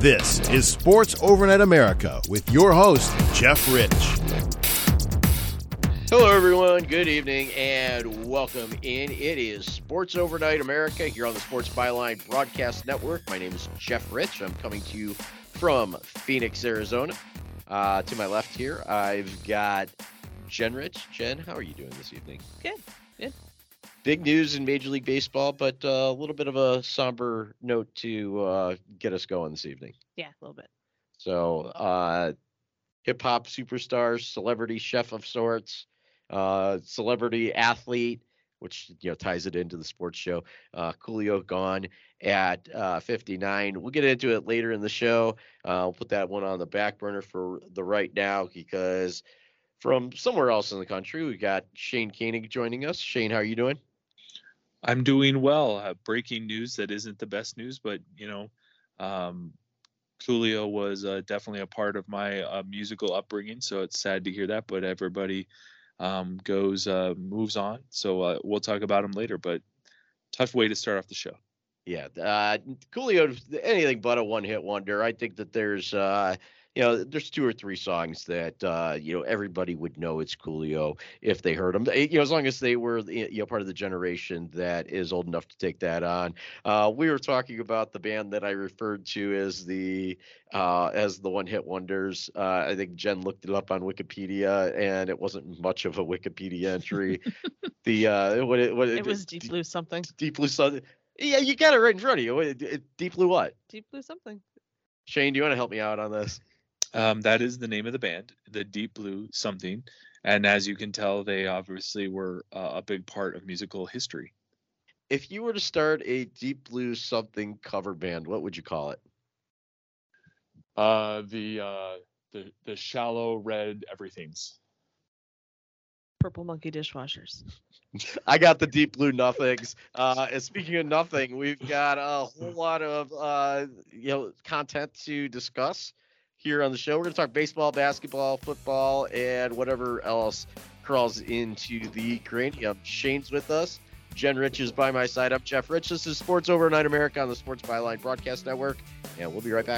This is Sports Overnight America with your host, Jeff Rich. Hello, everyone. Good evening and welcome in. It is Sports Overnight America here on the Sports Byline Broadcast Network. My name is Jeff Rich. I'm coming to you from Phoenix, Arizona. Uh, to my left here, I've got Jen Rich. Jen, how are you doing this evening? Good. Good. Big news in Major League Baseball, but uh, a little bit of a somber note to uh, get us going this evening. Yeah, a little bit. So, uh, hip hop superstar, celebrity chef of sorts, uh, celebrity athlete, which you know ties it into the sports show. Uh, Coolio gone at uh, 59. We'll get into it later in the show. Uh, I'll put that one on the back burner for the right now because from somewhere else in the country, we got Shane Koenig joining us. Shane, how are you doing? I'm doing well. Uh, breaking news that isn't the best news, but you know, um, was uh, definitely a part of my uh, musical upbringing, so it's sad to hear that. But everybody um, goes uh, moves on, so uh, we'll talk about him later. But tough way to start off the show. Yeah, uh, Coolio, anything but a one-hit wonder. I think that there's, uh, you know, there's two or three songs that uh, you know everybody would know it's Coolio if they heard them. You know, as long as they were you know part of the generation that is old enough to take that on. Uh, we were talking about the band that I referred to as the uh, as the one-hit wonders. Uh, I think Jen looked it up on Wikipedia, and it wasn't much of a Wikipedia entry. the uh, what it, what It was Deep Blue something. Deep Blue something. Yeah, you got it right in front of you. Deep Blue what? Deep Blue something. Shane, do you want to help me out on this? Um, that is the name of the band, the Deep Blue something, and as you can tell, they obviously were uh, a big part of musical history. If you were to start a Deep Blue something cover band, what would you call it? Uh, the uh, the the shallow red everythings. Purple monkey dishwashers. I got the Deep Blue Nothings. Uh, and speaking of nothing, we've got a whole lot of uh, you know content to discuss here on the show. We're going to talk baseball, basketball, football, and whatever else crawls into the cranium. Shane's with us. Jen Rich is by my side. I'm Jeff Rich. This is Sports Overnight America on the Sports Byline Broadcast Network, and we'll be right back.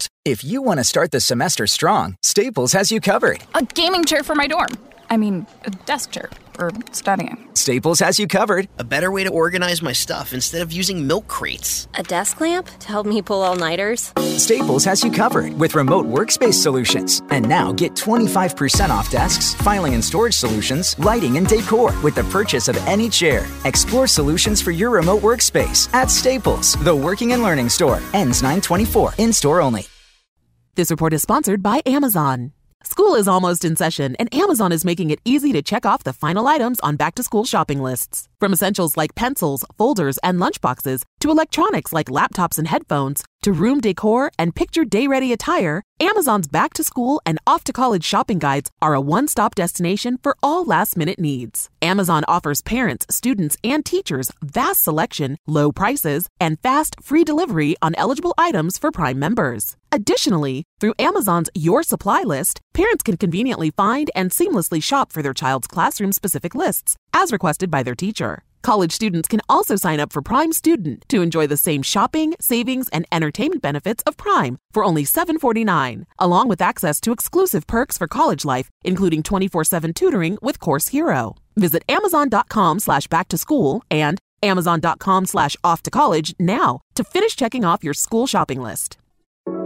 If you want to start the semester strong, Staples has you covered. A gaming chair for my dorm. I mean, a desk chair for studying. Staples has you covered. A better way to organize my stuff instead of using milk crates. A desk lamp to help me pull all nighters. Staples has you covered with remote workspace solutions. And now get 25% off desks, filing and storage solutions, lighting, and decor with the purchase of any chair. Explore solutions for your remote workspace at Staples, the working and learning store. Ends 924. In store only. This report is sponsored by Amazon. School is almost in session, and Amazon is making it easy to check off the final items on back to school shopping lists. From essentials like pencils, folders, and lunchboxes, to electronics like laptops and headphones, to room decor and picture day ready attire, Amazon's back to school and off to college shopping guides are a one stop destination for all last minute needs. Amazon offers parents, students, and teachers vast selection, low prices, and fast, free delivery on eligible items for Prime members. Additionally, through Amazon's Your Supply list, parents can conveniently find and seamlessly shop for their child's classroom specific lists, as requested by their teacher. College students can also sign up for Prime Student to enjoy the same shopping, savings, and entertainment benefits of Prime for only $7.49, along with access to exclusive perks for college life, including 24-7 tutoring with Course Hero. Visit Amazon.com slash back to school and Amazon.com slash off to college now to finish checking off your school shopping list.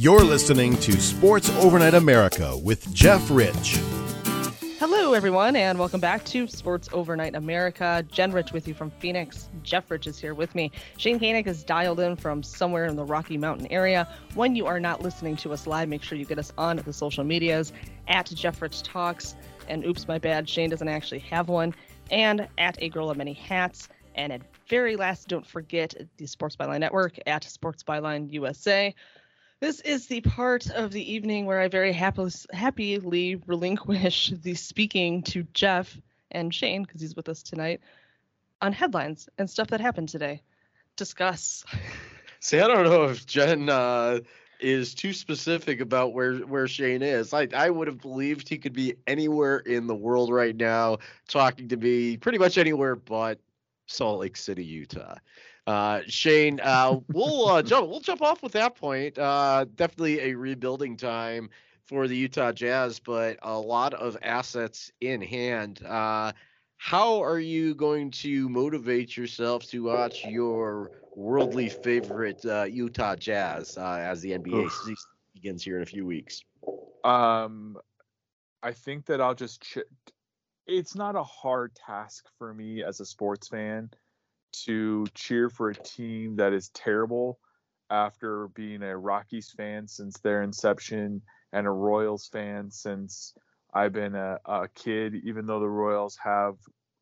You're listening to Sports Overnight America with Jeff Rich. Hello, everyone, and welcome back to Sports Overnight America. Jen Rich with you from Phoenix. Jeff Rich is here with me. Shane Koenig is dialed in from somewhere in the Rocky Mountain area. When you are not listening to us live, make sure you get us on the social medias at Jeff Rich Talks. And oops, my bad, Shane doesn't actually have one. And at A Girl of Many Hats. And at very last, don't forget the Sports Byline Network at Sports Byline USA. This is the part of the evening where I very happily, happily relinquish the speaking to Jeff and Shane, because he's with us tonight, on headlines and stuff that happened today. Discuss. See, I don't know if Jen uh, is too specific about where where Shane is. I I would have believed he could be anywhere in the world right now, talking to me pretty much anywhere but Salt Lake City, Utah. Uh, Shane, uh, we'll uh, jump. We'll jump off with that point. Uh, definitely a rebuilding time for the Utah Jazz, but a lot of assets in hand. Uh, how are you going to motivate yourself to watch your worldly favorite uh, Utah Jazz as the NBA season begins here in a few weeks? Um, I think that I'll just. Ch- it's not a hard task for me as a sports fan to cheer for a team that is terrible after being a Rockies fan since their inception and a Royals fan since I've been a, a kid, even though the Royals have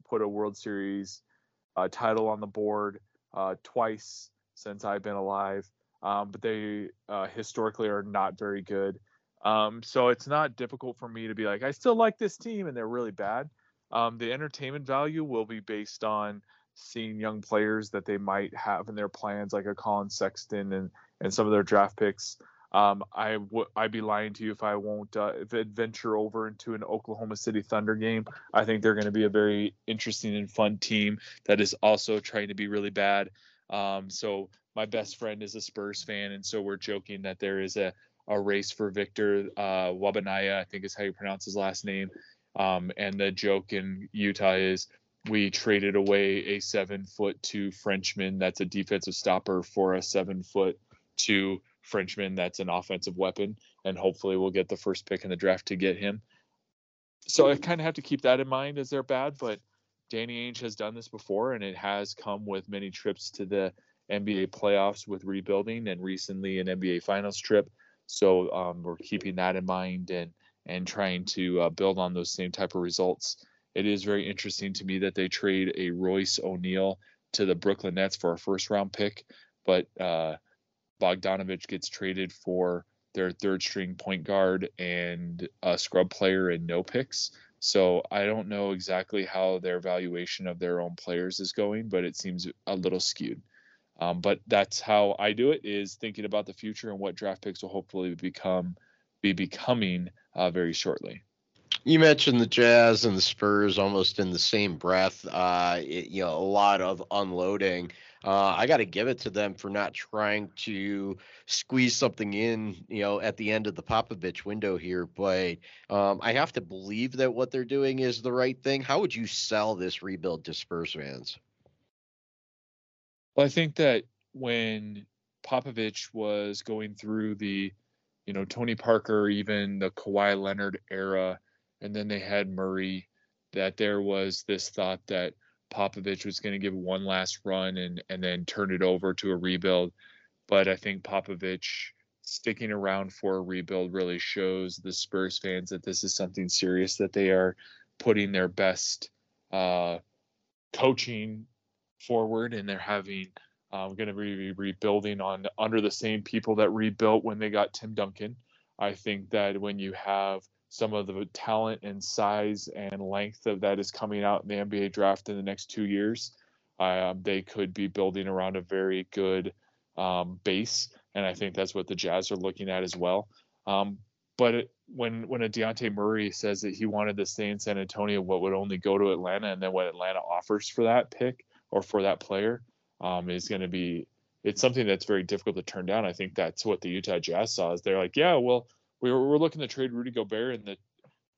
put a World Series uh, title on the board uh, twice since I've been alive. Um, but they uh, historically are not very good. Um, so it's not difficult for me to be like, I still like this team and they're really bad. Um, the entertainment value will be based on seeing young players that they might have in their plans, like a Collin Sexton and and some of their draft picks. Um, I'd be lying to you if I won't uh, venture over into an Oklahoma City Thunder game. I think they're going to be a very interesting and fun team that is also trying to be really bad. Um, so my best friend is a Spurs fan, and so we're joking that there is a a race for Victor uh, Wembanyama, I think is how you pronounce his last name. Um, and the joke in Utah is we traded away a seven foot two Frenchman that's a defensive stopper for a seven foot two Frenchman that's an offensive weapon, and hopefully we'll get the first pick in the draft to get him. So I kind of have to keep that in mind as they're bad, but Danny Ainge has done this before, and it has come with many trips to the NBA playoffs with rebuilding, and recently an NBA Finals trip. So um, we're keeping that in mind and and trying to uh, build on those same type of results it is very interesting to me that they trade a Royce O'Neale to the Brooklyn Nets for a first round pick, but uh, Bogdanovich gets traded for their third string point guard and a scrub player and no picks. So I don't know exactly how their valuation of their own players is going, but it seems a little skewed. Um, but that's how I do it: is thinking about the future and what draft picks will hopefully become be becoming uh, very shortly. You mentioned the Jazz and the Spurs almost in the same breath. Uh, it, you know, a lot of unloading. Uh, I got to give it to them for not trying to squeeze something in, you know, at the end of the Popovich window here. But um, I have to believe that what they're doing is the right thing. How would you sell this rebuild to Spurs fans? Well, I think that when Popovich was going through the, you know, Tony Parker, even the Kawhi Leonard era, and then they had Murray, that there was this thought that Popovich was going to give one last run and and then turn it over to a rebuild. But I think Popovich sticking around for a rebuild really shows the Spurs fans that this is something serious that they are putting their best uh, coaching forward and they're having um, going to be rebuilding on under the same people that rebuilt when they got Tim Duncan. I think that when you have some of the talent and size and length of that is coming out in the NBA draft in the next two years, um, they could be building around a very good um, base, and I think that's what the Jazz are looking at as well. Um, but it, when when a Dejounte Murray says that he wanted to stay in San Antonio, what would only go to Atlanta, and then what Atlanta offers for that pick or for that player um, is going to be it's something that's very difficult to turn down. I think that's what the Utah Jazz saw is they're like, yeah, well, we were, we're looking to trade Rudy Gobert, and the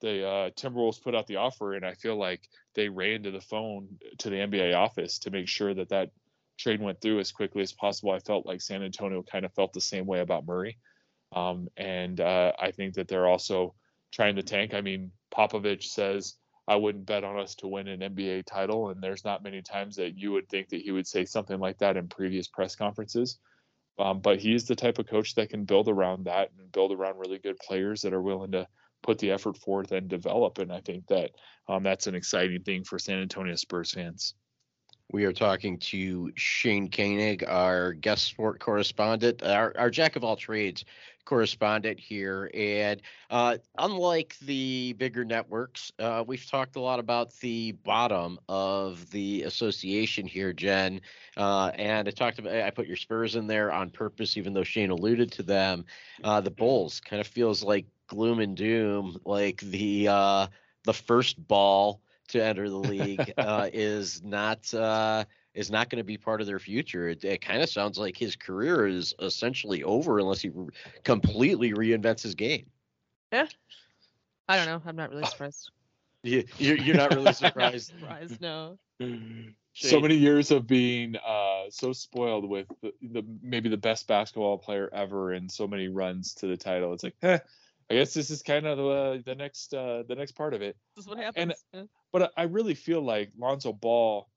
the uh, Timberwolves put out the offer, and I feel like they ran to the phone to the NBA office to make sure that that trade went through as quickly as possible. I felt like San Antonio kind of felt the same way about Murray, um, and uh, I think that they're also trying to tank. I mean, Popovich says I wouldn't bet on us to win an NBA title, and there's not many times that you would think that he would say something like that in previous press conferences. Um, but he's the type of coach that can build around that and build around really good players that are willing to put the effort forth and develop. And I think that um, that's an exciting thing for San Antonio Spurs fans. We are talking to Shane Koenig, our guest sport correspondent, our, our jack of all trades correspondent here. And uh, unlike the bigger networks, uh, we've talked a lot about the bottom of the association here, Jen. Uh, and I talked about, I put your Spurs in there on purpose, even though Shane alluded to them. Uh, the Bulls kind of feels like gloom and doom, like the uh, the first ball to enter the league uh, is not uh, is not going to be part of their future. It, it kind of sounds like his career is essentially over unless he re- completely reinvents his game. Yeah, I don't know. I'm not really surprised. you, you're, you're not really surprised. surprised, no. So many years of being uh, so spoiled with the, the, maybe the best basketball player ever and so many runs to the title. It's like, eh, I guess this is kind of the, the next uh, the next part of it. This is what happens. And, yeah. But I really feel like Lonzo Ball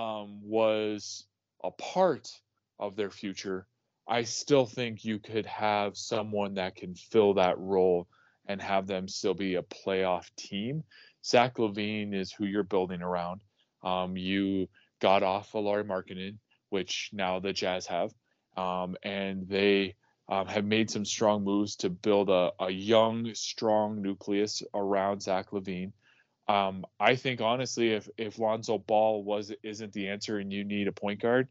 um, was a part of their future, I still think you could have someone that can fill that role and have them still be a playoff team. Zach LaVine is who you're building around. Um, you got off of Lauri Markkanen, which now the Jazz have, um, and they um, have made some strong moves to build a, a young, strong nucleus around Zach LaVine. Um, I think honestly, if if Lonzo Ball was isn't the answer and you need a point guard,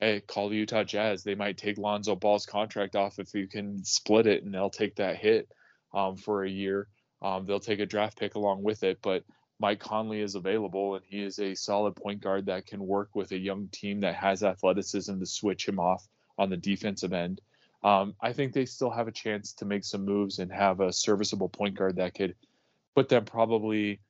hey, call the Utah Jazz. They might take Lonzo Ball's contract off if you can split it, and they'll take that hit um, for a year. Um, they'll take a draft pick along with it, but Mike Conley is available, and he is a solid point guard that can work with a young team that has athleticism to switch him off on the defensive end. Um, I think they still have a chance to make some moves and have a serviceable point guard that could put them probably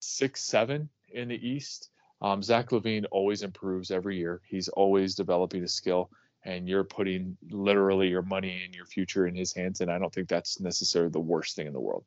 six, seven in the East. Um, Zach LaVine always improves every year. He's always developing a skill, and you're putting literally your money and your future in his hands. And I don't think that's necessarily the worst thing in the world.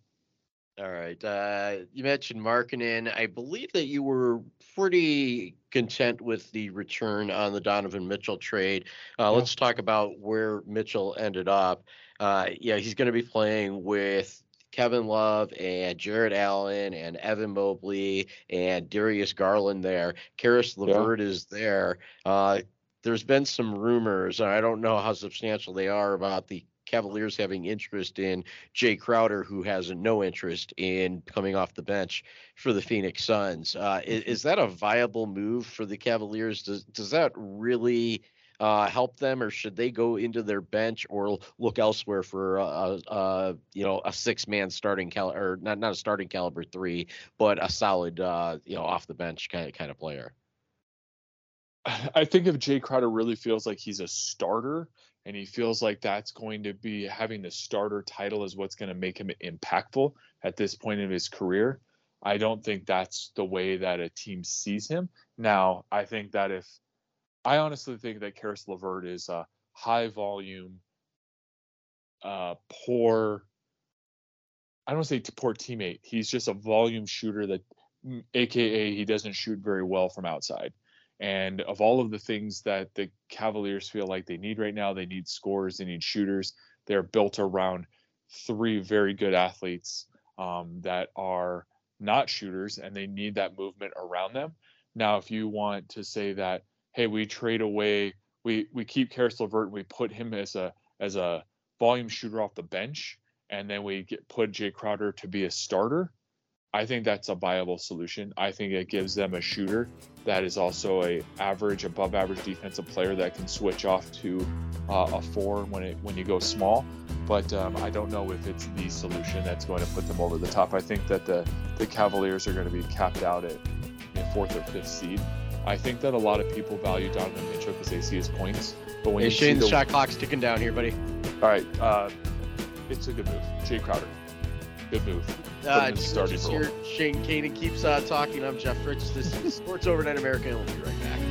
All right. Uh, you mentioned Markkanen. I believe that you were pretty content with the return on the Donovan Mitchell trade. Uh, yeah. Let's talk about where Mitchell ended up. Uh, yeah, he's going to be playing with Kevin Love and Jarrett Allen and Evan Mobley and Darius Garland there. Caris LeVert yeah. is there. Uh, there's been some rumors, and I don't know how substantial they are about the Cavaliers having interest in Jae Crowder, who has no interest in coming off the bench for the Phoenix Suns. Uh, is, is, that a viable move for the Cavaliers? Does does that really uh, help them, or should they go into their bench or look elsewhere for a, a you know a six man starting cal or not not a starting caliber three, but a solid uh, you know off the bench kind of kind of player? I think if Jae Crowder really feels like he's a starter and he feels like that's going to be having the starter title is what's going to make him impactful at this point in his career, I don't think that's the way that a team sees him. Now, I think that if I honestly think that Caris LeVert is a high volume, uh, poor. I don't say poor teammate. He's just a volume shooter that, AKA, he doesn't shoot very well from outside. And of all of the things that the Cavaliers feel like they need right now, they need scores, they need shooters. They're built around three very good athletes um, that are not shooters, and they need that movement around them. Now, if you want to say that hey, we trade away, we we keep Caris LeVert, we put him as a as a volume shooter off the bench, and then we get put Jae Crowder to be a starter. I think that's a viable solution. I think it gives them a shooter that is also a average, above average defensive player that can switch off to uh, a four when it when you go small. But um, I don't know if it's the solution that's going to put them over the top. I think that the the Cavaliers are going to be capped out at fourth or fifth seed. I think that a lot of people value Donovan Mitchell because they see his points. But when hey, you Shane, the shot clock's ticking down here, buddy. All right, uh, it's a good move. Jae Crowder, good move. Uh, starting here, Shane Koenig keeps uh, talking. I'm Jeff Rich. This is Sports Overnight America, and we'll be right back.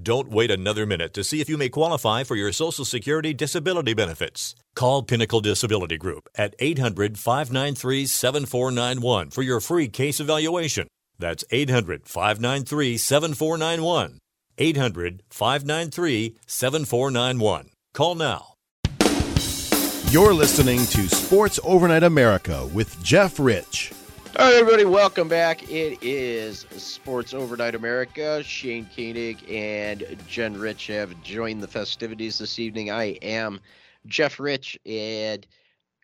Don't wait another minute to see if you may qualify for your Social Security disability benefits. Call Pinnacle Disability Group at 800 593 7491 for your free case evaluation. That's 800 593 7491. 800 593 7491. Call now. You're listening to Sports Overnight America with Jeff Rich. All right, everybody, welcome back. It is Sports Overnight America. Shane Koenig and Jen Rich have joined the festivities this evening. I am Jeff Rich and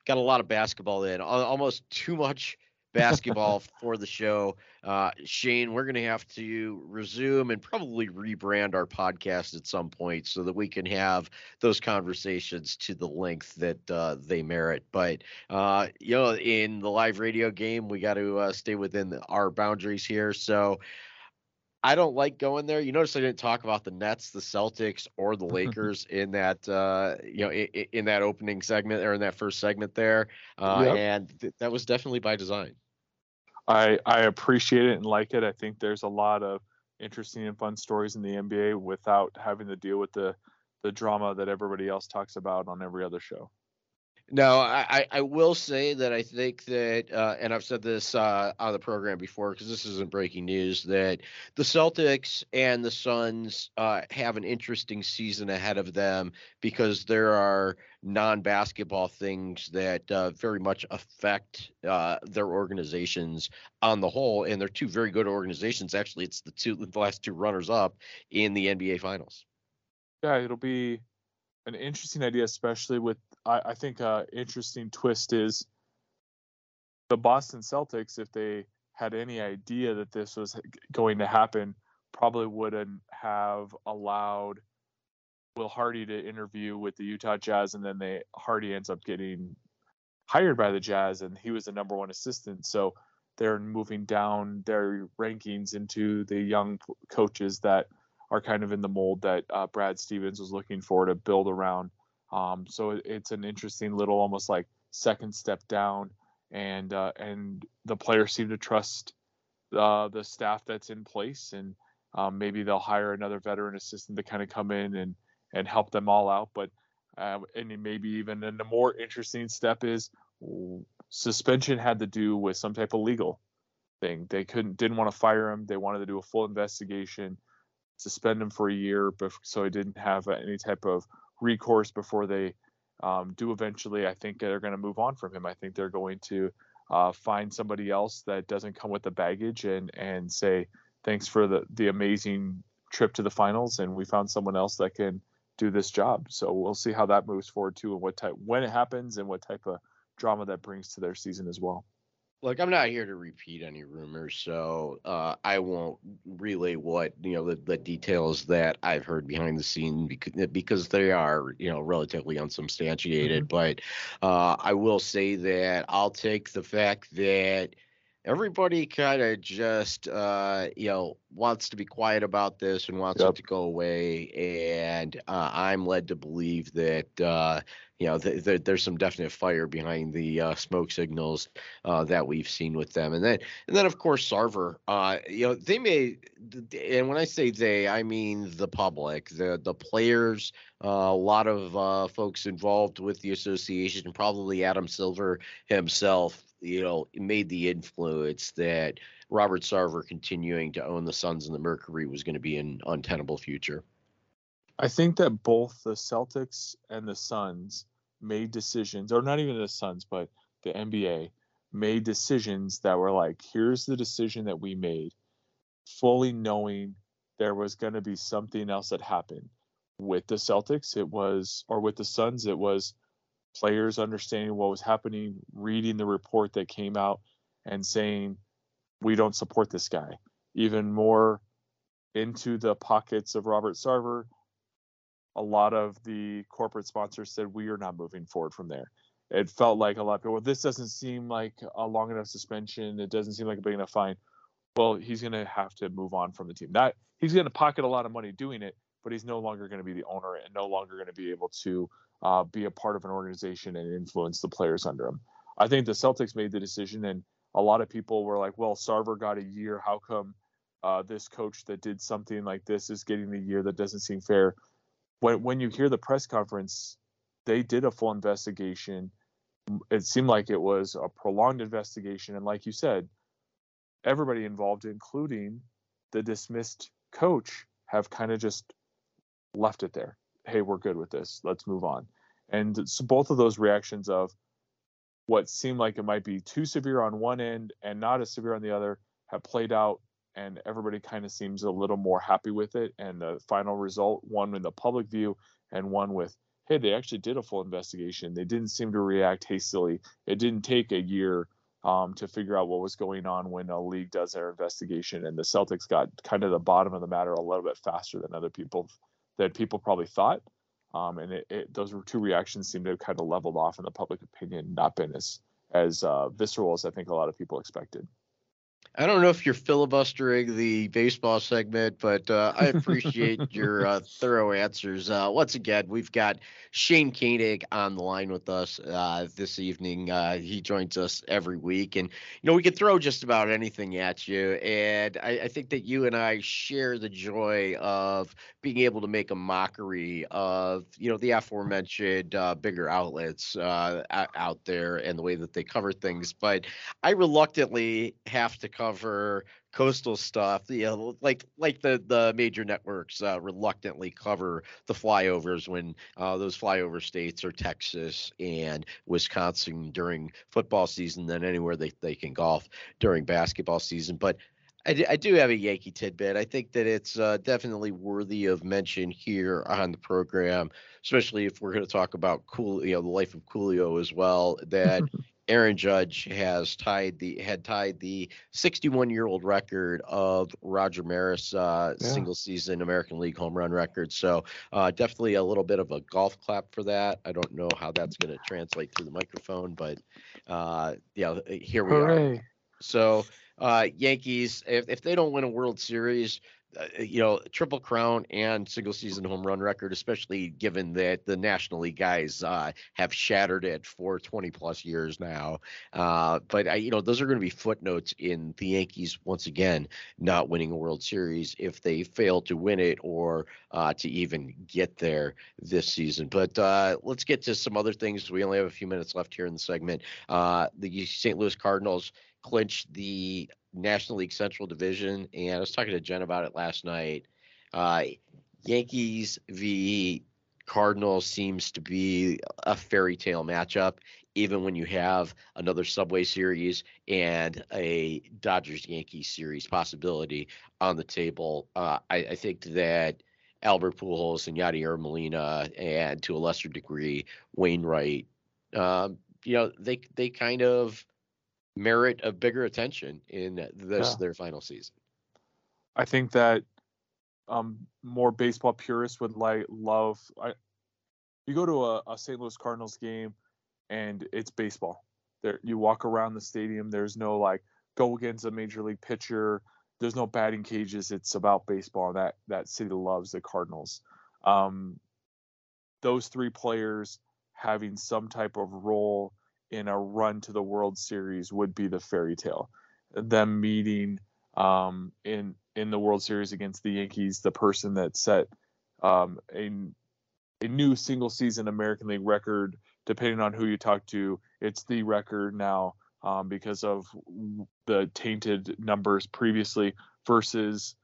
got a lot of basketball in, almost too much basketball for the show. Uh, Shane, we're going to have to resume and probably rebrand our podcast at some point so that we can have those conversations to the length that uh, they merit. But, uh, you know, in the live radio game, we got to uh, stay within the, our boundaries here. So, I don't like going there. You notice I didn't talk about the Nets, the Celtics, or the Lakers in that uh, you know in, in, that opening segment or in that first segment there, uh, yep. and th- that was definitely by design. I I appreciate it and like it. I think there's a lot of interesting and fun stories in the NBA without having to deal with the the drama that everybody else talks about on every other show. No, I, I will say that I think that, uh, and I've said this uh, on the program before because this isn't breaking news, that the Celtics and the Suns uh, have an interesting season ahead of them because there are non basketball things that uh, very much affect uh, their organizations on the whole. And they're two very good organizations. Actually, it's the two, the last two runners up in the NBA Finals. Yeah, it'll be an interesting idea, especially with I, I think uh, interesting twist is the Boston Celtics, if they had any idea that this was going to happen, probably wouldn't have allowed Will Hardy to interview with the Utah Jazz, and then they Hardy ends up getting hired by the Jazz, and he was the number one assistant. So they're moving down their rankings into the young coaches that are kind of in the mold that uh, Brad Stevens was looking for to build around um, so it's an interesting little, almost like second step down, and uh, and the players seem to trust uh, the staff that's in place, and um, maybe they'll hire another veteran assistant to kind of come in and and help them all out. But uh, and maybe even in a more interesting step is suspension had to do with some type of legal thing. They couldn't didn't want to fire him. They wanted to do a full investigation, suspend him for a year, but so he didn't have any type of recourse before they um, do eventually. I think they're going to move on from him. I think they're going to uh, find somebody else that doesn't come with the baggage and and say thanks for the the amazing trip to the finals, and we found someone else that can do this job. So we'll see how that moves forward too, and what type when it happens, and what type of drama that brings to their season as well. Look, I'm not here to repeat any rumors, so uh, I won't relay what you know the, the, details that I've heard behind the scene because because they are you know relatively unsubstantiated. Mm-hmm. But uh, I will say that I'll take the fact that everybody kind of just uh, you know wants to be quiet about this and wants yep. it to go away and uh, i'm led to believe that uh, you know th- th- there's some definite fire behind the uh, smoke signals uh, that we've seen with them and then and then of course sarver uh, you know they may and when i say they i mean the public the the players a lot of folks involved with the association probably adam silver himself you know, made the influence that Robert Sarver continuing to own the Suns and the Mercury was going to be an untenable future. I think that both the Celtics and the Suns made decisions, or not even the Suns, but the NBA made decisions that were like, here's the decision that we made, fully knowing there was going to be something else that happened. With the Celtics, it was, or with the Suns, it was players understanding what was happening, reading the report that came out, and saying, we don't support this guy. Even more into the pockets of Robert Sarver, a lot of the corporate sponsors said, we are not moving forward from there. It felt like a lot of people, well, this doesn't seem like a long enough suspension. It doesn't seem like a big enough fine. Well, he's going to have to move on from the team. That he's going to pocket a lot of money doing it, but he's no longer going to be the owner and no longer going to be able to uh, be a part of an organization and influence the players under him. I think the Celtics made the decision, and a lot of people were like, "Well, Sarver got a year. How come uh, this coach that did something like this is getting the year? That doesn't seem fair." When when you hear the press conference, they did a full investigation. It seemed like it was a prolonged investigation, and like you said, everybody involved, including the dismissed coach, have kind of just left it there. Hey, we're good with this. Let's move on. And so both of those reactions of what seemed like it might be too severe on one end and not as severe on the other have played out and everybody kind of seems a little more happy with it and the final result one in the public view and one with hey they actually did a full investigation they didn't seem to react hastily it didn't take a year um, to figure out what was going on when a league does their investigation and the celtics got kind of the bottom of the matter a little bit faster than other people that people probably thought um, and it, it, those two reactions seem to have kind of leveled off in the public opinion, not been as as uh, visceral as I think a lot of people expected. I don't know if you're filibustering the baseball segment, but uh, I appreciate your uh, thorough answers. Uh, once again, we've got Shane Koenig on the line with us uh, this evening. Uh, he joins us every week, and you know we can throw just about anything at you. And I, I, think that you and I share the joy of being able to make a mockery of you know the aforementioned uh, bigger outlets out there and the way that they cover things. But I reluctantly have to cover coastal stuff you know like like the the major networks uh, reluctantly cover the flyovers when uh, those flyover states are texas and wisconsin during football season than anywhere they, they can golf during basketball season but I, I do have a Yankee tidbit. I think that it's uh, definitely worthy of mention here on the program, especially if we're going to talk about cool, you know, the life of Coolio as well. That Aaron Judge has tied the had tied the 61 year old record of Roger Maris uh, yeah. single season American League home run record. So uh, definitely a little bit of a golf clap for that. I don't know how that's going to translate through the microphone, but uh, yeah, here we Hooray. are. So uh, Yankees, if, if they don't win a World Series, uh, you know, triple crown and single season home run record, especially given that the National League guys uh, have shattered it for 20 plus years now. Uh, but I, you know, those are going to be footnotes in the Yankees once again not winning a World Series if they fail to win it or uh, to even get there this season. But uh, let's get to some other things. We only have a few minutes left here in the segment. Uh, the St. Louis Cardinals clinched the National League Central Division, and I was talking to Jen about it last night. Uh, Yankees v Cardinals seems to be a fairy tale matchup, even when you have another Subway Series and a Dodgers Yankees series possibility on the table. Uh, I, I, think that Albert Pujols and Yadier Molina, and to a lesser degree Wainwright, um, you know, they they kind of merit a bigger attention in this yeah. their final season. I think that um, more baseball purists would like love. I, you go to a, a St. Louis Cardinals game, and it's baseball. There, you walk around the stadium. There's no like go against a major league pitcher. There's no batting cages. It's about baseball. That that city loves the Cardinals. Um, those three players having some type of role in a run to the World Series would be the fairy tale. Them meeting um, in in the World Series against the Yankees, the person that set um, a a new single season American League record. Depending on who you talk to, it's the record now um, because of the tainted numbers previously versus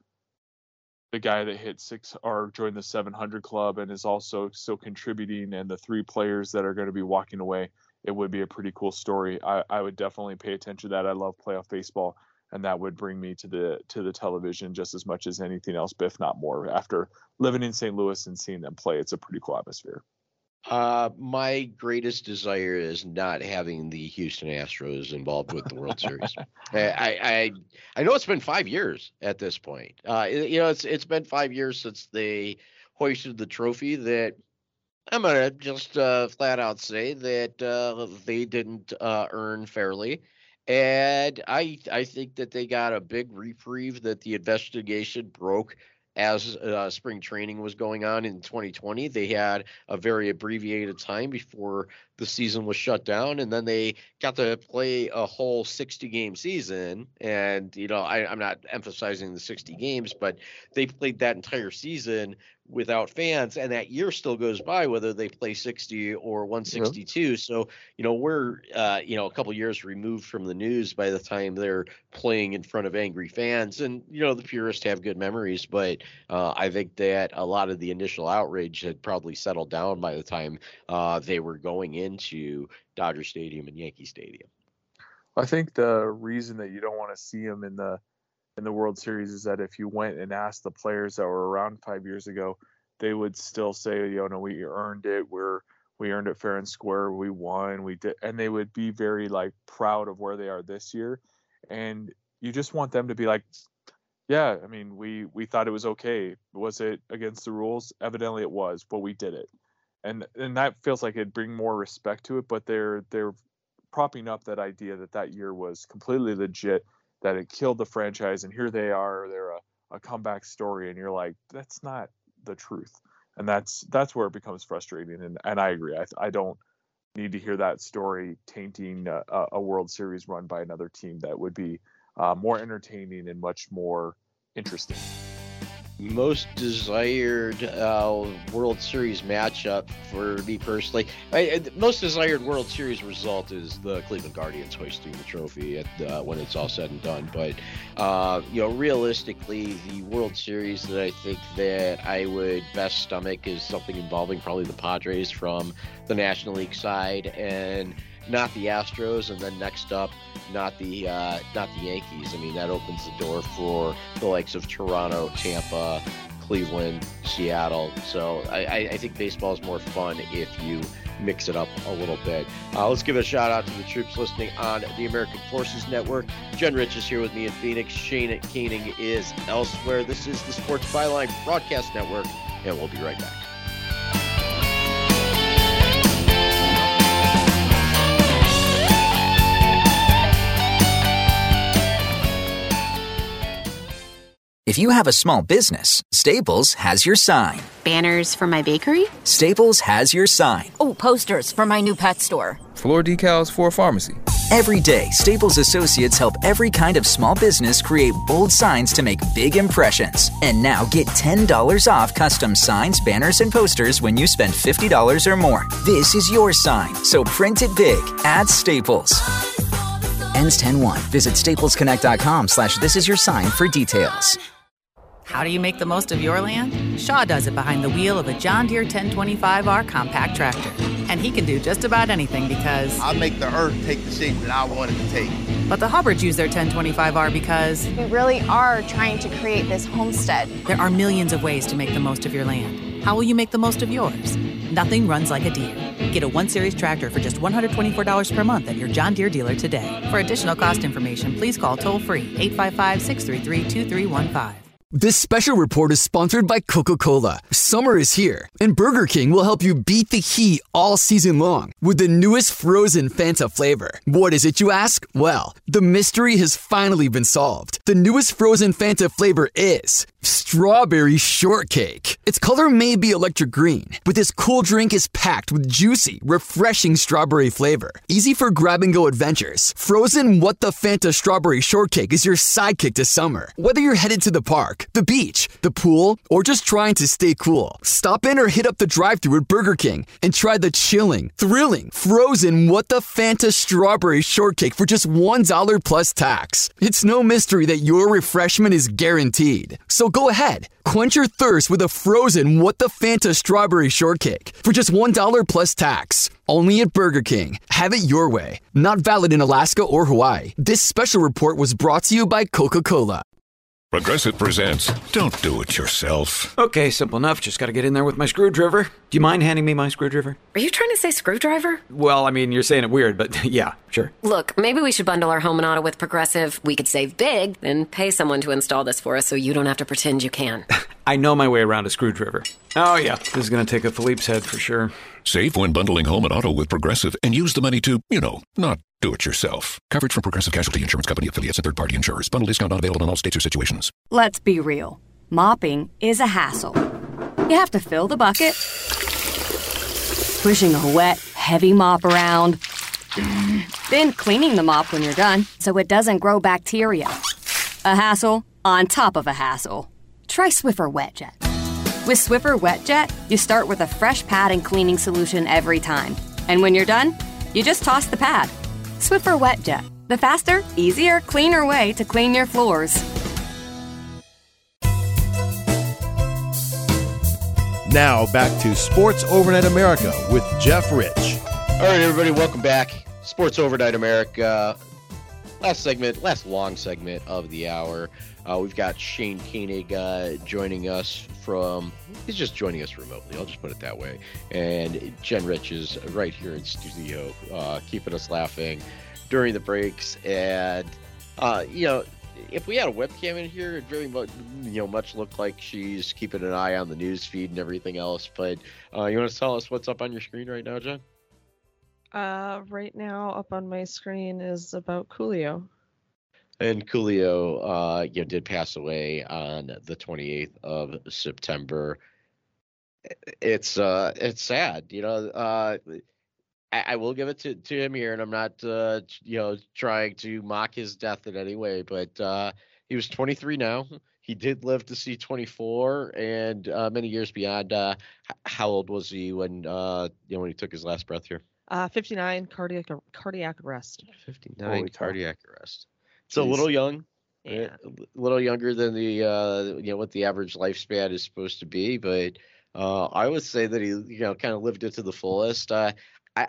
the guy that hit six or joined the 700 club and is also still contributing, and the three players that are going to be walking away it would be a pretty cool story. I, I would definitely pay attention to that. I love playoff baseball, and that would bring me to the to the television just as much as anything else, if not more. After living in St. Louis and seeing them play, it's a pretty cool atmosphere. Uh, my greatest desire is not having the Houston Astros involved with the World Series. I, I I know it's been five years at this point. Uh, you know, it's it's been five years since they hoisted the trophy that I'm gonna just uh, flat out say that uh, they didn't uh, earn fairly, and I I think that they got a big reprieve that the investigation broke as uh, spring training was going on in 2020. They had a very abbreviated time before the season was shut down, and then they got to play a whole 60 game season. And, you know, I, I'm not emphasizing the 60 games, but they played that entire season without fans and that year still goes by whether they play 60 or 162 so you know we're uh, you know a couple years removed from the news by the time they're playing in front of angry fans. And you know the purists have good memories but uh, i think that a lot of the initial outrage had probably settled down by the time uh, they were going into dodger stadium and yankee stadium I think the reason that you don't want to see them in the in the World Series is that if you went and asked the players that were around five years ago, they would still say, you know, we earned it. We're we earned it fair and square. We won. We did, and they would be very like proud of where they are this year. And you just want them to be like, yeah, I mean, we we thought it was okay. Was it against the rules? Evidently, it was, but we did it. And and that feels like it'd bring more respect to it. But they're they're propping up that idea that that year was completely legit, that it killed the franchise, and here they are, they're a, a comeback story, and you're like, that's not the truth, and that's that's where it becomes frustrating. And and I agree, I I don't need to hear that story tainting a, a World Series run by another team that would be uh, more entertaining and much more interesting most desired uh, World Series matchup for me personally. I, most desired World Series result is the Cleveland Guardians hoisting the trophy at uh, when it's all said and done. But uh, you know, realistically, the World Series that I think that I would best stomach is something involving probably the Padres from the National League side and not the Astros, and then next up, not the uh, not the Yankees. I mean, that opens the door for the likes of Toronto, Tampa, Cleveland, Seattle. So I, I think baseball is more fun if you mix it up a little bit. Uh, let's give a shout out to the troops listening on the American Forces Network. Jen Rich is here with me in Phoenix. Shane Koenig is elsewhere. This is the Sports Byline Broadcast Network, and we'll be right back. If you have a small business, Staples has your sign. Banners for my bakery? Staples has your sign. Oh, posters for my new pet store. Floor decals for a pharmacy. Every day, Staples associates help every kind of small business create bold signs to make big impressions. And now get $10 off custom signs, banners, and posters when you spend $50 or more. This is your sign, so print it big at Staples. Ends 10-1. Visit staplesconnect.com slash this is your sign for details. How do you make the most of your land? Shaw does it behind the wheel of a John Deere 1025R compact tractor. And he can do just about anything because. I make the earth take the shape that I want it to take. But the Hubbards use their 1025R because. We really are trying to create this homestead. There are millions of ways to make the most of your land. How will you make the most of yours? Nothing runs like a Deere. Get a 1 Series tractor for just $124 per month at your John Deere dealer today. For additional cost information, please call toll free 855 633 2315. This special report is sponsored by Coca Cola. Summer is here, and Burger King will help you beat the heat all season long with the newest frozen Fanta flavor. What is it, you ask? Well, the mystery has finally been solved. The newest frozen Fanta flavor is strawberry shortcake. Its color may be electric green, but this cool drink is packed with juicy, refreshing strawberry flavor. Easy for grab and go adventures. Frozen What the Fanta strawberry shortcake is your sidekick to summer. Whether you're headed to the park, the beach, the pool, or just trying to stay cool, stop in or hit up the drive thru at Burger King and try the chilling, thrilling, frozen What the Fanta strawberry shortcake for just $1 plus tax. It's no mystery that your refreshment is guaranteed. So go ahead, quench your thirst with a frozen What the Fanta strawberry shortcake for just $1 plus tax. Only at Burger King. Have it your way. Not valid in Alaska or Hawaii. This special report was brought to you by Coca Cola. Progressive presents Don't Do It Yourself. Okay, simple enough. Just gotta get in there with my screwdriver. Do you mind handing me my screwdriver? Are you trying to say screwdriver? Well, I mean, you're saying it weird, but yeah, sure. Look, maybe we should bundle our home and auto with Progressive. We could save big and pay someone to install this for us so you don't have to pretend you can. I know my way around a screwdriver. Oh, yeah, this is gonna take a Philippe's head for sure. Save when bundling home and auto with Progressive and use the money to, you know, not do it yourself. Coverage from Progressive Casualty Insurance Company affiliates and third party insurers. Bundle discount not available in all states or situations. Let's be real mopping is a hassle. You have to fill the bucket, pushing a wet, heavy mop around, then cleaning the mop when you're done so it doesn't grow bacteria. A hassle on top of a hassle. Try Swiffer WetJet. With Swiffer WetJet, you start with a fresh pad and cleaning solution every time. And when you're done, you just toss the pad. Swiffer WetJet, the faster, easier, cleaner way to clean your floors. Now back to Sports Overnight America with Jeff Rich. All right, everybody, welcome back. Sports Overnight America. Last segment, last long segment of the hour. Uh, we've got Shane Koenig uh, joining us from, he's just joining us remotely. I'll just put it that way. And Jen Rich is right here in studio, uh, keeping us laughing during the breaks. And, uh, you know, if we had a webcam in here, it very much, you know, much look like she's keeping an eye on the news feed and everything else. But uh, you want to tell us what's up on your screen right now, Jen? Uh, right now, up on my screen is about Coolio. And Coolio, uh, you know, did pass away on the 28th of September. It's uh, it's sad, you know. Uh, I, I will give it to, to him here, and I'm not, uh, you know, trying to mock his death in any way, but uh, he was 23 now. He did live to see 24 and uh, many years beyond. Uh, how old was he when, uh, you know, when he took his last breath here? Uh, 59 cardiac cardiac arrest. 59 Holy cow. cardiac arrest. It's a little young. Yeah. A little younger than the uh, you know what the average lifespan is supposed to be, but uh, I would say that he you know kind of lived it to the fullest. Uh,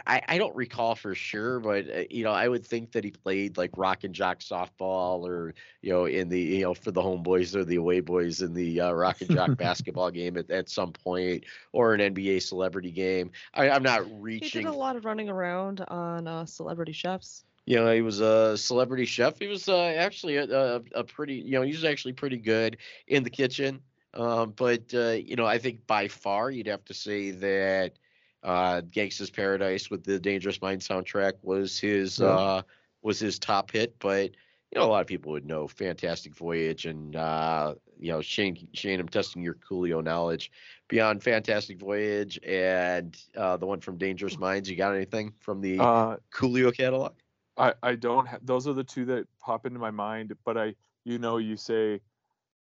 I, I don't recall for sure, but uh, you know I would think that he played like rock and jock softball, or you know in the you know for the homeboys or the away boys in the uh, rock and jock basketball game at, at some point, or an NBA celebrity game. I, I'm not reaching. He did a lot of running around on uh, Celebrity Chefs. You know, he was a celebrity chef. He was uh, actually a, a, a pretty, you know, he was actually pretty good in the kitchen. Um, but uh, you know, I think by far you'd have to say that uh, "Gangsta's Paradise" with the Dangerous Mind soundtrack was his uh, was his top hit. But you know, a lot of people would know "Fantastic Voyage" and uh, you know, Shane, Shane, I'm testing your Coolio knowledge beyond "Fantastic Voyage" and uh, the one from "Dangerous Minds." You got anything from the Uh, Coolio catalog? I, I don't those are the two that pop into my mind but i you know you say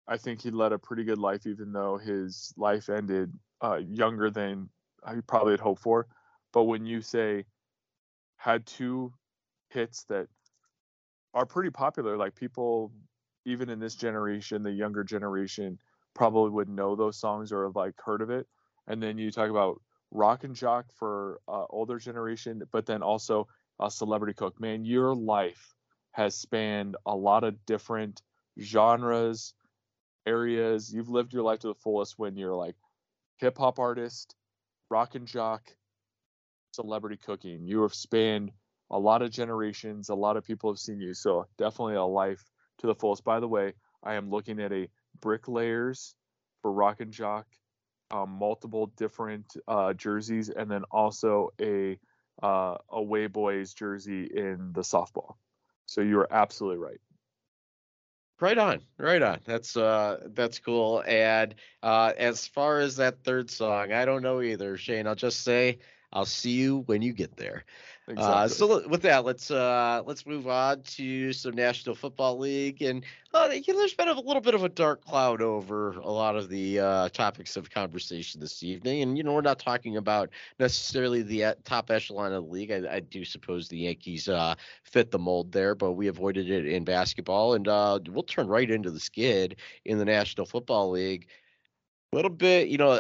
i think he led a pretty good life even though his life ended uh, younger than i probably had hoped for. But when you say had two hits that are pretty popular like people even in this generation the younger generation probably would know those songs or have like heard of it. And then you talk about rock and jock for uh, older generation but then also a celebrity cook. Man your life has spanned a lot of different genres areas. You've lived your life to the fullest when you're like hip hop artist rock and jock celebrity cooking. You have spanned a lot of generations. A lot of people have seen you. So definitely a life to the fullest. By the way i am looking at a bricklayers for rock and jock um, multiple different uh, jerseys and then also a uh, away boys jersey in the softball. So you are absolutely right. Right on, right on. That's uh that's cool. And uh as far as that third song, I don't know either, Shane. I'll just say I'll see you when you get there. Uh, Exactly. so with that, let's uh let's move on to some National Football League, and uh, you know, there's been a little bit of a dark cloud over a lot of the uh, topics of conversation this evening. And you know, we're not talking about necessarily the uh, top echelon of the league. I, I do suppose the Yankees uh, fit the mold there, but we avoided it in basketball, and uh, we'll turn right into the skid in the National Football League. A little bit, you know,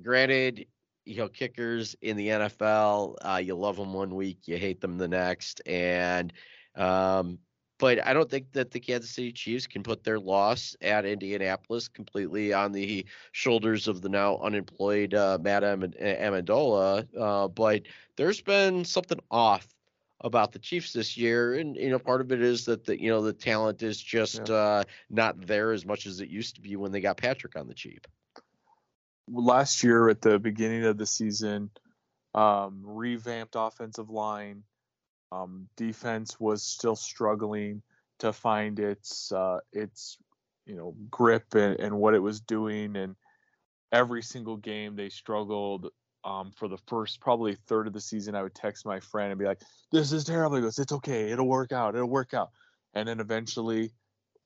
granted, you know, kickers in the NFL, uh, you love them one week, you hate them the next, and um, but I don't think that the Kansas City Chiefs can put their loss at Indianapolis completely on the shoulders of the now unemployed uh, Matt Am- Ammendola. Uh, but there's been something off about the Chiefs this year, and you know, part of it is that the you know the talent is just uh, not there as much as it used to be when they got Patrick on the cheap. Last year at the beginning of the season, um, revamped offensive line. Um, defense was still struggling to find its uh, its you know grip and, and what it was doing, and every single game they struggled. Um, for the first probably third of the season, I would text my friend and be like, "This is terrible." He goes, "It's okay. It'll work out. It'll work out." And then eventually,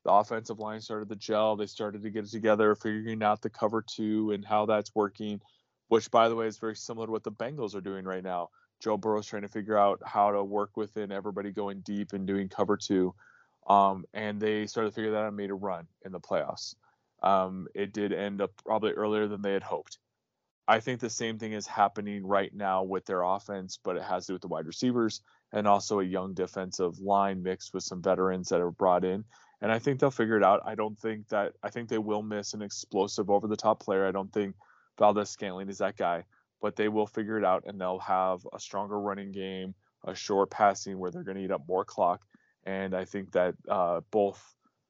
the offensive line started to gel. They started to get it together, figuring out the cover two and how that's working, which, by the way, is very similar to what the Bengals are doing right now. Joe Burrow's trying to figure out how to work within everybody going deep and doing cover two. Um, and they started to figure that out and made a run in the playoffs. Um, it did end up probably earlier than they had hoped. I think the same thing is happening right now with their offense, but it has to do with the wide receivers and also a young defensive line mixed with some veterans that are brought in and I think they'll figure it out. I don't think that I think they will miss an explosive over the top player. I don't think Valdes-Scantling is that guy, but they will figure it out and they'll have a stronger running game, a short passing where they're going to eat up more clock. And I think that uh, both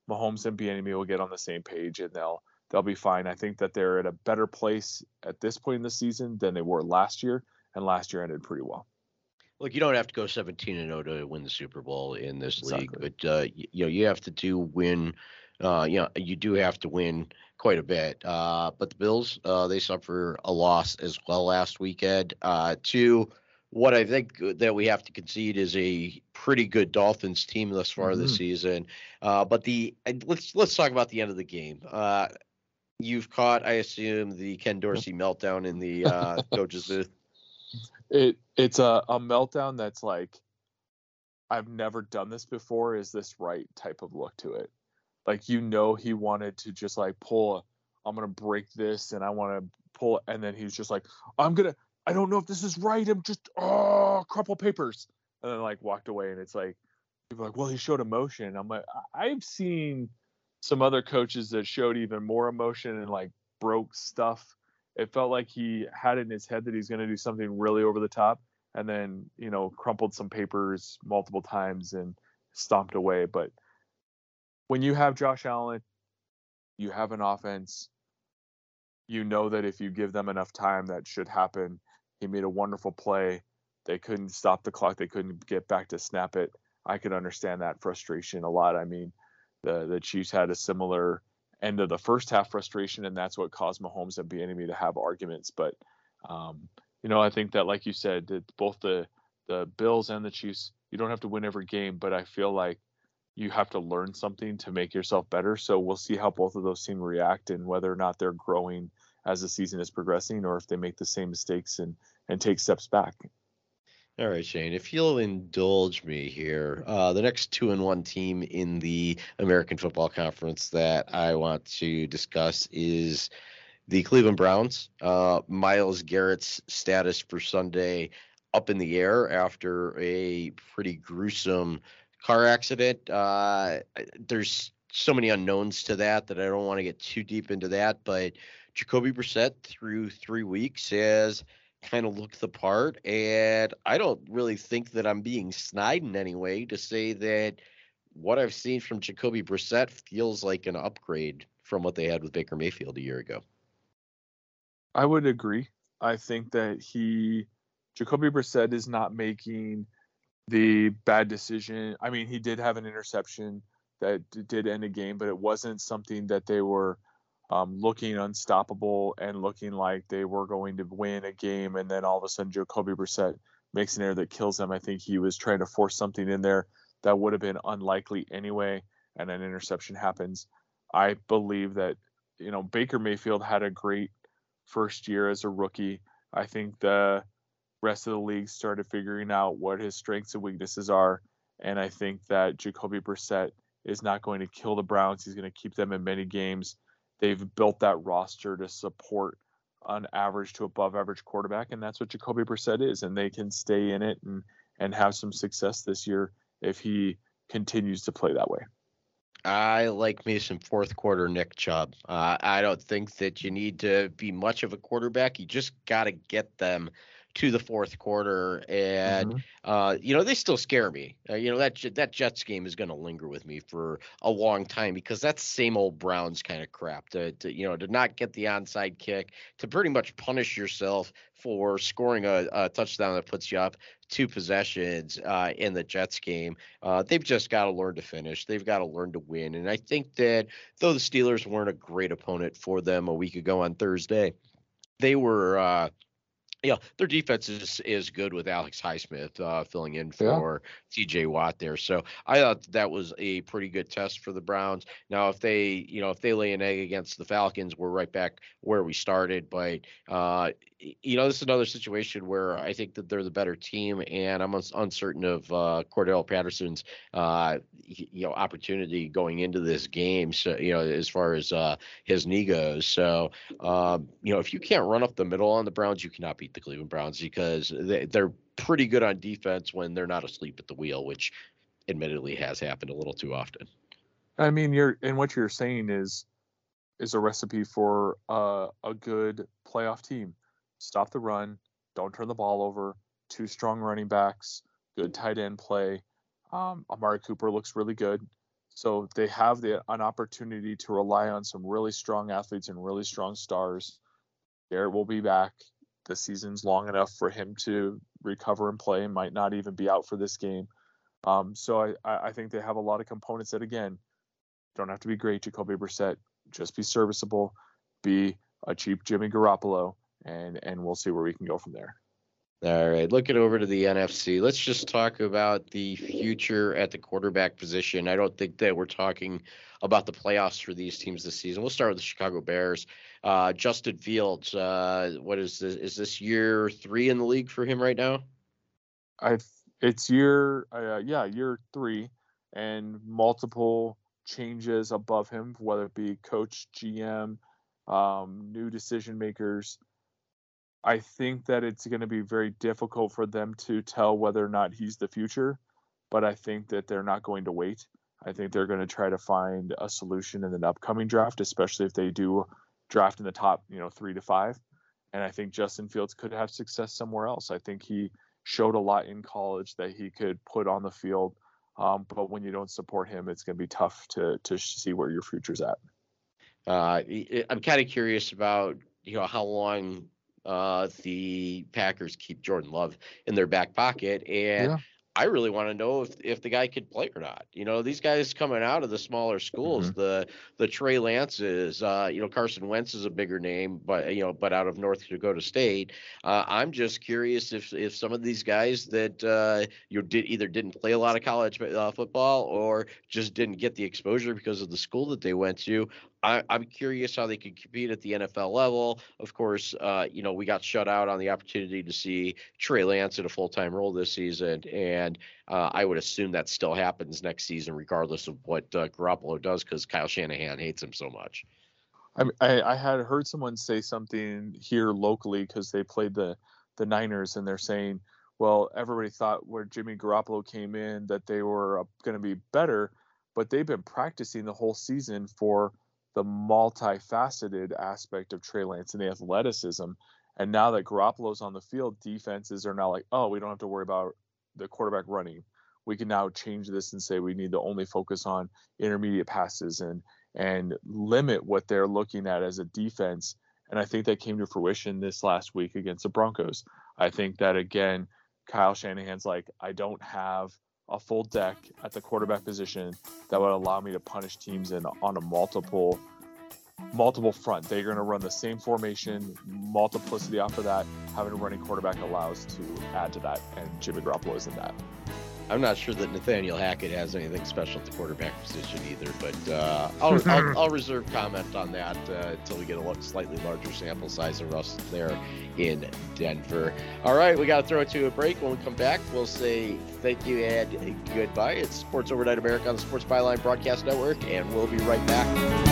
Mahomes and Bieniemy will get on the same page and they'll they'll be fine. I think that they're at a better place at this point in the season than they were last year, and last year ended pretty well look, you don't have to go 17 and 0 to win the Super Bowl in this exactly. league, but uh, you, you, know you have to do win. Uh, you know you do have to win quite a bit. Uh, but the Bills, uh, they suffer a loss as well last weekend uh, to what I think that we have to concede is a pretty good Dolphins team thus far mm-hmm. this season. Uh, but the let's let's talk about the end of the game. you've caught, I assume, the Ken Dorsey meltdown in the coaches' booth it it's a, a meltdown that's like I've never done this before. Is this right type of look to it? Like you know he wanted to just like pull I'm gonna break this and I want to pull and then he's just like I'm gonna I don't know if this is right. I'm just ah, oh crumple papers and then like walked away and it's like people like well he showed emotion. I'm like I've seen some other coaches that showed even more emotion and like broke stuff it felt like he had it in his head that he's going to do something really over the top and then you know crumpled some papers multiple times and stomped away. But when you have Josh Allen you have an offense you know that if you give them enough time that should happen. He made a wonderful play. They couldn't stop the clock. They couldn't get back to snap it. I could understand that frustration a lot. I mean the the chiefs had a similar end of the first half frustration, and that's what caused Mahomes and Bieniemy to have arguments. But um, you know, I think that, like you said, that both the the Bills and the Chiefs, you don't have to win every game, but I feel like you have to learn something to make yourself better. So we'll see how both of those teams react and whether or not they're growing as the season is progressing, or if they make the same mistakes and and take steps back. All right, Shane, if you'll indulge me here, uh, the next two and one team in the American Football Conference that I want to discuss is the Cleveland Browns. Uh, Myles Garrett's status for Sunday up in the air after a pretty gruesome car accident. Uh, there's so many unknowns to that that I don't want to get too deep into that, but Jacoby Brissett through three weeks has – kind of look the part. And I don't really think that I'm being snide in any way to say that what I've seen from Jacoby Brissett feels like an upgrade from what they had with Baker Mayfield a year ago. I would agree. I think that he, Jacoby Brissett, is not making the bad decision. I mean, he did have an interception that did end a game, but it wasn't something that they were um, looking unstoppable and looking like they were going to win a game, and then all of a sudden Jacoby Brissett makes an error that kills them. I think he was trying to force something in there that would have been unlikely anyway, and an interception happens. I believe that you know Baker Mayfield had a great first year as a rookie. I think the rest of the league started figuring out what his strengths and weaknesses are, and I think that Jacoby Brissett is not going to kill the Browns. He's going to keep them in many games they've built that roster to support an average to above average quarterback, and that's what Jacoby Brissett is, and they can stay in it and and have some success this year if he continues to play that way. I like me some fourth quarter Nick Chubb. Uh, I don't think that you need to be much of a quarterback. You just got to get them to the fourth quarter, and mm-hmm. uh, you know they still scare me. Uh, you know that that Jets game is going to linger with me for a long time because that's same old Browns kind of crap. To, to you know to not get the onside kick, to pretty much punish yourself for scoring a, a touchdown that puts you up two possessions uh, in the Jets game. Uh, they've just got to learn to finish. They've got to learn to win. And I think that though the Steelers weren't a great opponent for them a week ago on Thursday, they were uh, yeah, their defense is is good with Alex Highsmith uh, filling in for yeah. T.J. Watt there. So I thought that was a pretty good test for the Browns. Now, if they, you know, if they lay an egg against the Falcons, we're right back where we started. But uh, you know, this is another situation where I think that they're the better team, and I'm uncertain of uh, Cordarrelle Patterson's, uh, you know, opportunity going into this game. So, you know, as far as uh, his knee goes. So, um, you know, if you can't run up the middle on the Browns, you cannot beat the Cleveland Browns because they, they're pretty good on defense when they're not asleep at the wheel, which admittedly has happened a little too often. I mean, you're and what you're saying is is a recipe for uh, a good playoff team stop the run, don't turn the ball over, two strong running backs, good tight end play. Um, Amari Cooper looks really good. So they have the an opportunity to rely on some really strong athletes and really strong stars. Garrett will be back. The season's long enough for him to recover and play. Might not even be out for this game. Um, so I, I think they have a lot of components that again don't have to be great. Jacoby Brissett, just be serviceable, be a cheap Jimmy Garoppolo, and and we'll see where we can go from there. All right, looking over to the NFC, let's just talk about the future at the quarterback position. I don't think that we're talking about the playoffs for these teams this season. We'll start with the Chicago Bears. Uh, Justin Fields, uh, what is this? Is this year three in the league for him right now? I it's year uh, yeah year three, and multiple changes above him, whether it be coach, GM, um, new decision makers. I think that it's going to be very difficult for them to tell whether or not he's the future, but I think that they're not going to wait. I think they're going to try to find a solution in an upcoming draft, especially if they do draft in the top, you know, three to five. And I think Justin Fields could have success somewhere else. I think he showed a lot in college that he could put on the field. Um, but when you don't support him, it's going to be tough to to see where your future's at. Uh, I'm kind of curious about you know how long uh, the Packers keep Jordan Love in their back pocket. And yeah. I really want to know if if the guy could play or not. You know, these guys coming out of the smaller schools, mm-hmm. the the Trey Lances, uh, you know, Carson Wentz is a bigger name, but you know, but out of North Dakota State. Uh, I'm just curious if if some of these guys that uh, you did either didn't play a lot of college uh, football or just didn't get the exposure because of the school that they went to I, am curious how they could compete at the NFL level. Of course, uh, you know we got shut out on the opportunity to see Trey Lance in a full time role this season, and uh, I would assume that still happens next season, regardless of what uh, Garoppolo does, because Kyle Shanahan hates him so much. I, I, I had heard someone say something here locally because they played the the Niners, and they're saying, well, everybody thought where Jimmy Garoppolo came in that they were going to be better, but they've been practicing the whole season for the multifaceted aspect of Trey Lance and the athleticism. And now that Garoppolo's on the field, defenses are now like, oh, we don't have to worry about the quarterback running. We can now change this and say we need to only focus on intermediate passes and and limit what they're looking at as a defense. And I think that came to fruition this last week against the Broncos. I think that again, Kyle Shanahan's like, I don't have a full deck at the quarterback position that would allow me to punish teams in on a multiple multiple front. They're going to run the same formation, multiplicity off of that. Having a running quarterback allows to add to that, and Jimmy Garoppolo is in that. I'm not sure that Nathaniel Hackett has anything special at the quarterback position either, but uh, I'll, I'll, I'll, reserve comment on that uh, until we get a slightly larger sample size of Russ there in Denver. All right, we got to throw it to a break. When we come back, we'll say thank you and goodbye. It's Sports Overnight America on the Sports Byline Broadcast Network, and we'll be right back.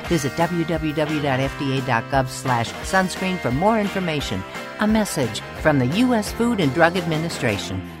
Visit www.fda.gov slash sunscreen for more information. A message from the U.S. Food and Drug Administration.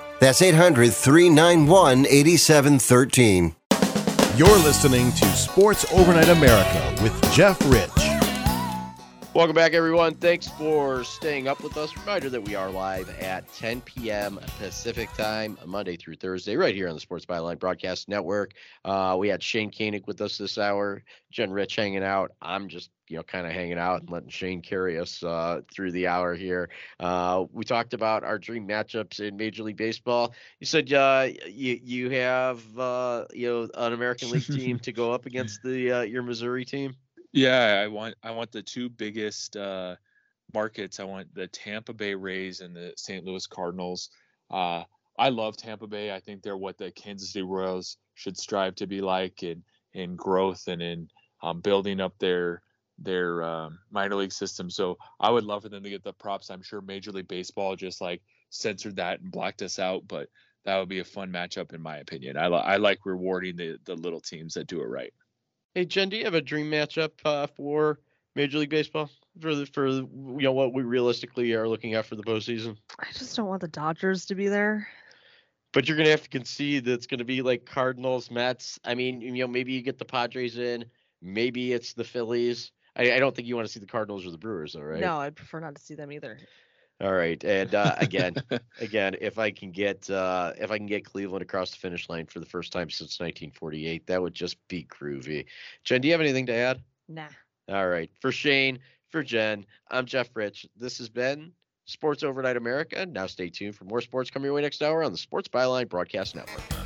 That's 800 391 8713. You're listening to Sports Overnight America with Jeff Rich. Welcome back, everyone. Thanks for staying up with us. Reminder that we are live at 10 p.m. Pacific time, Monday through Thursday, right here on the Sports Byline Broadcast Network. Uh, we had Shane Koenig with us this hour, Jen Rich hanging out. I'm just, you know, kind of hanging out and letting Shane carry us uh, through the hour here. Uh, we talked about our dream matchups in Major League Baseball. You said uh, you you have uh, you know an American League team to go up against the uh, your Missouri team. Yeah, I want I want the two biggest uh, markets. I want the Tampa Bay Rays and the St. Louis Cardinals. Uh, I love Tampa Bay. I think they're what the Kansas City Royals should strive to be like in in growth and in um, building up their their um, minor league system. So I would love for them to get the props. I'm sure Major League Baseball just like censored that and blocked us out, but that would be a fun matchup in my opinion. I, li- I like rewarding the the little teams that do it right. Hey Jen, do you have a dream matchup uh, for Major League Baseball for the for you know what we realistically are looking at for the postseason? I just don't want the Dodgers to be there. But you're gonna have to concede that it's gonna be like Cardinals, Mets. I mean, you know, maybe you get the Padres in, maybe it's the Phillies. I, I don't think you want to see the Cardinals or the Brewers, though, right? No, I'd prefer not to see them either. All right, and uh, again, again, if I can get uh, if I can get Cleveland across the finish line for the first time since 1948, that would just be groovy. Jen, do you have anything to add? Nah. All right, for Shane, for Jen, I'm Jeff Rich. This has been Sports Overnight America. Now stay tuned for more sports coming your way next hour on the Sports Byline Broadcast Network.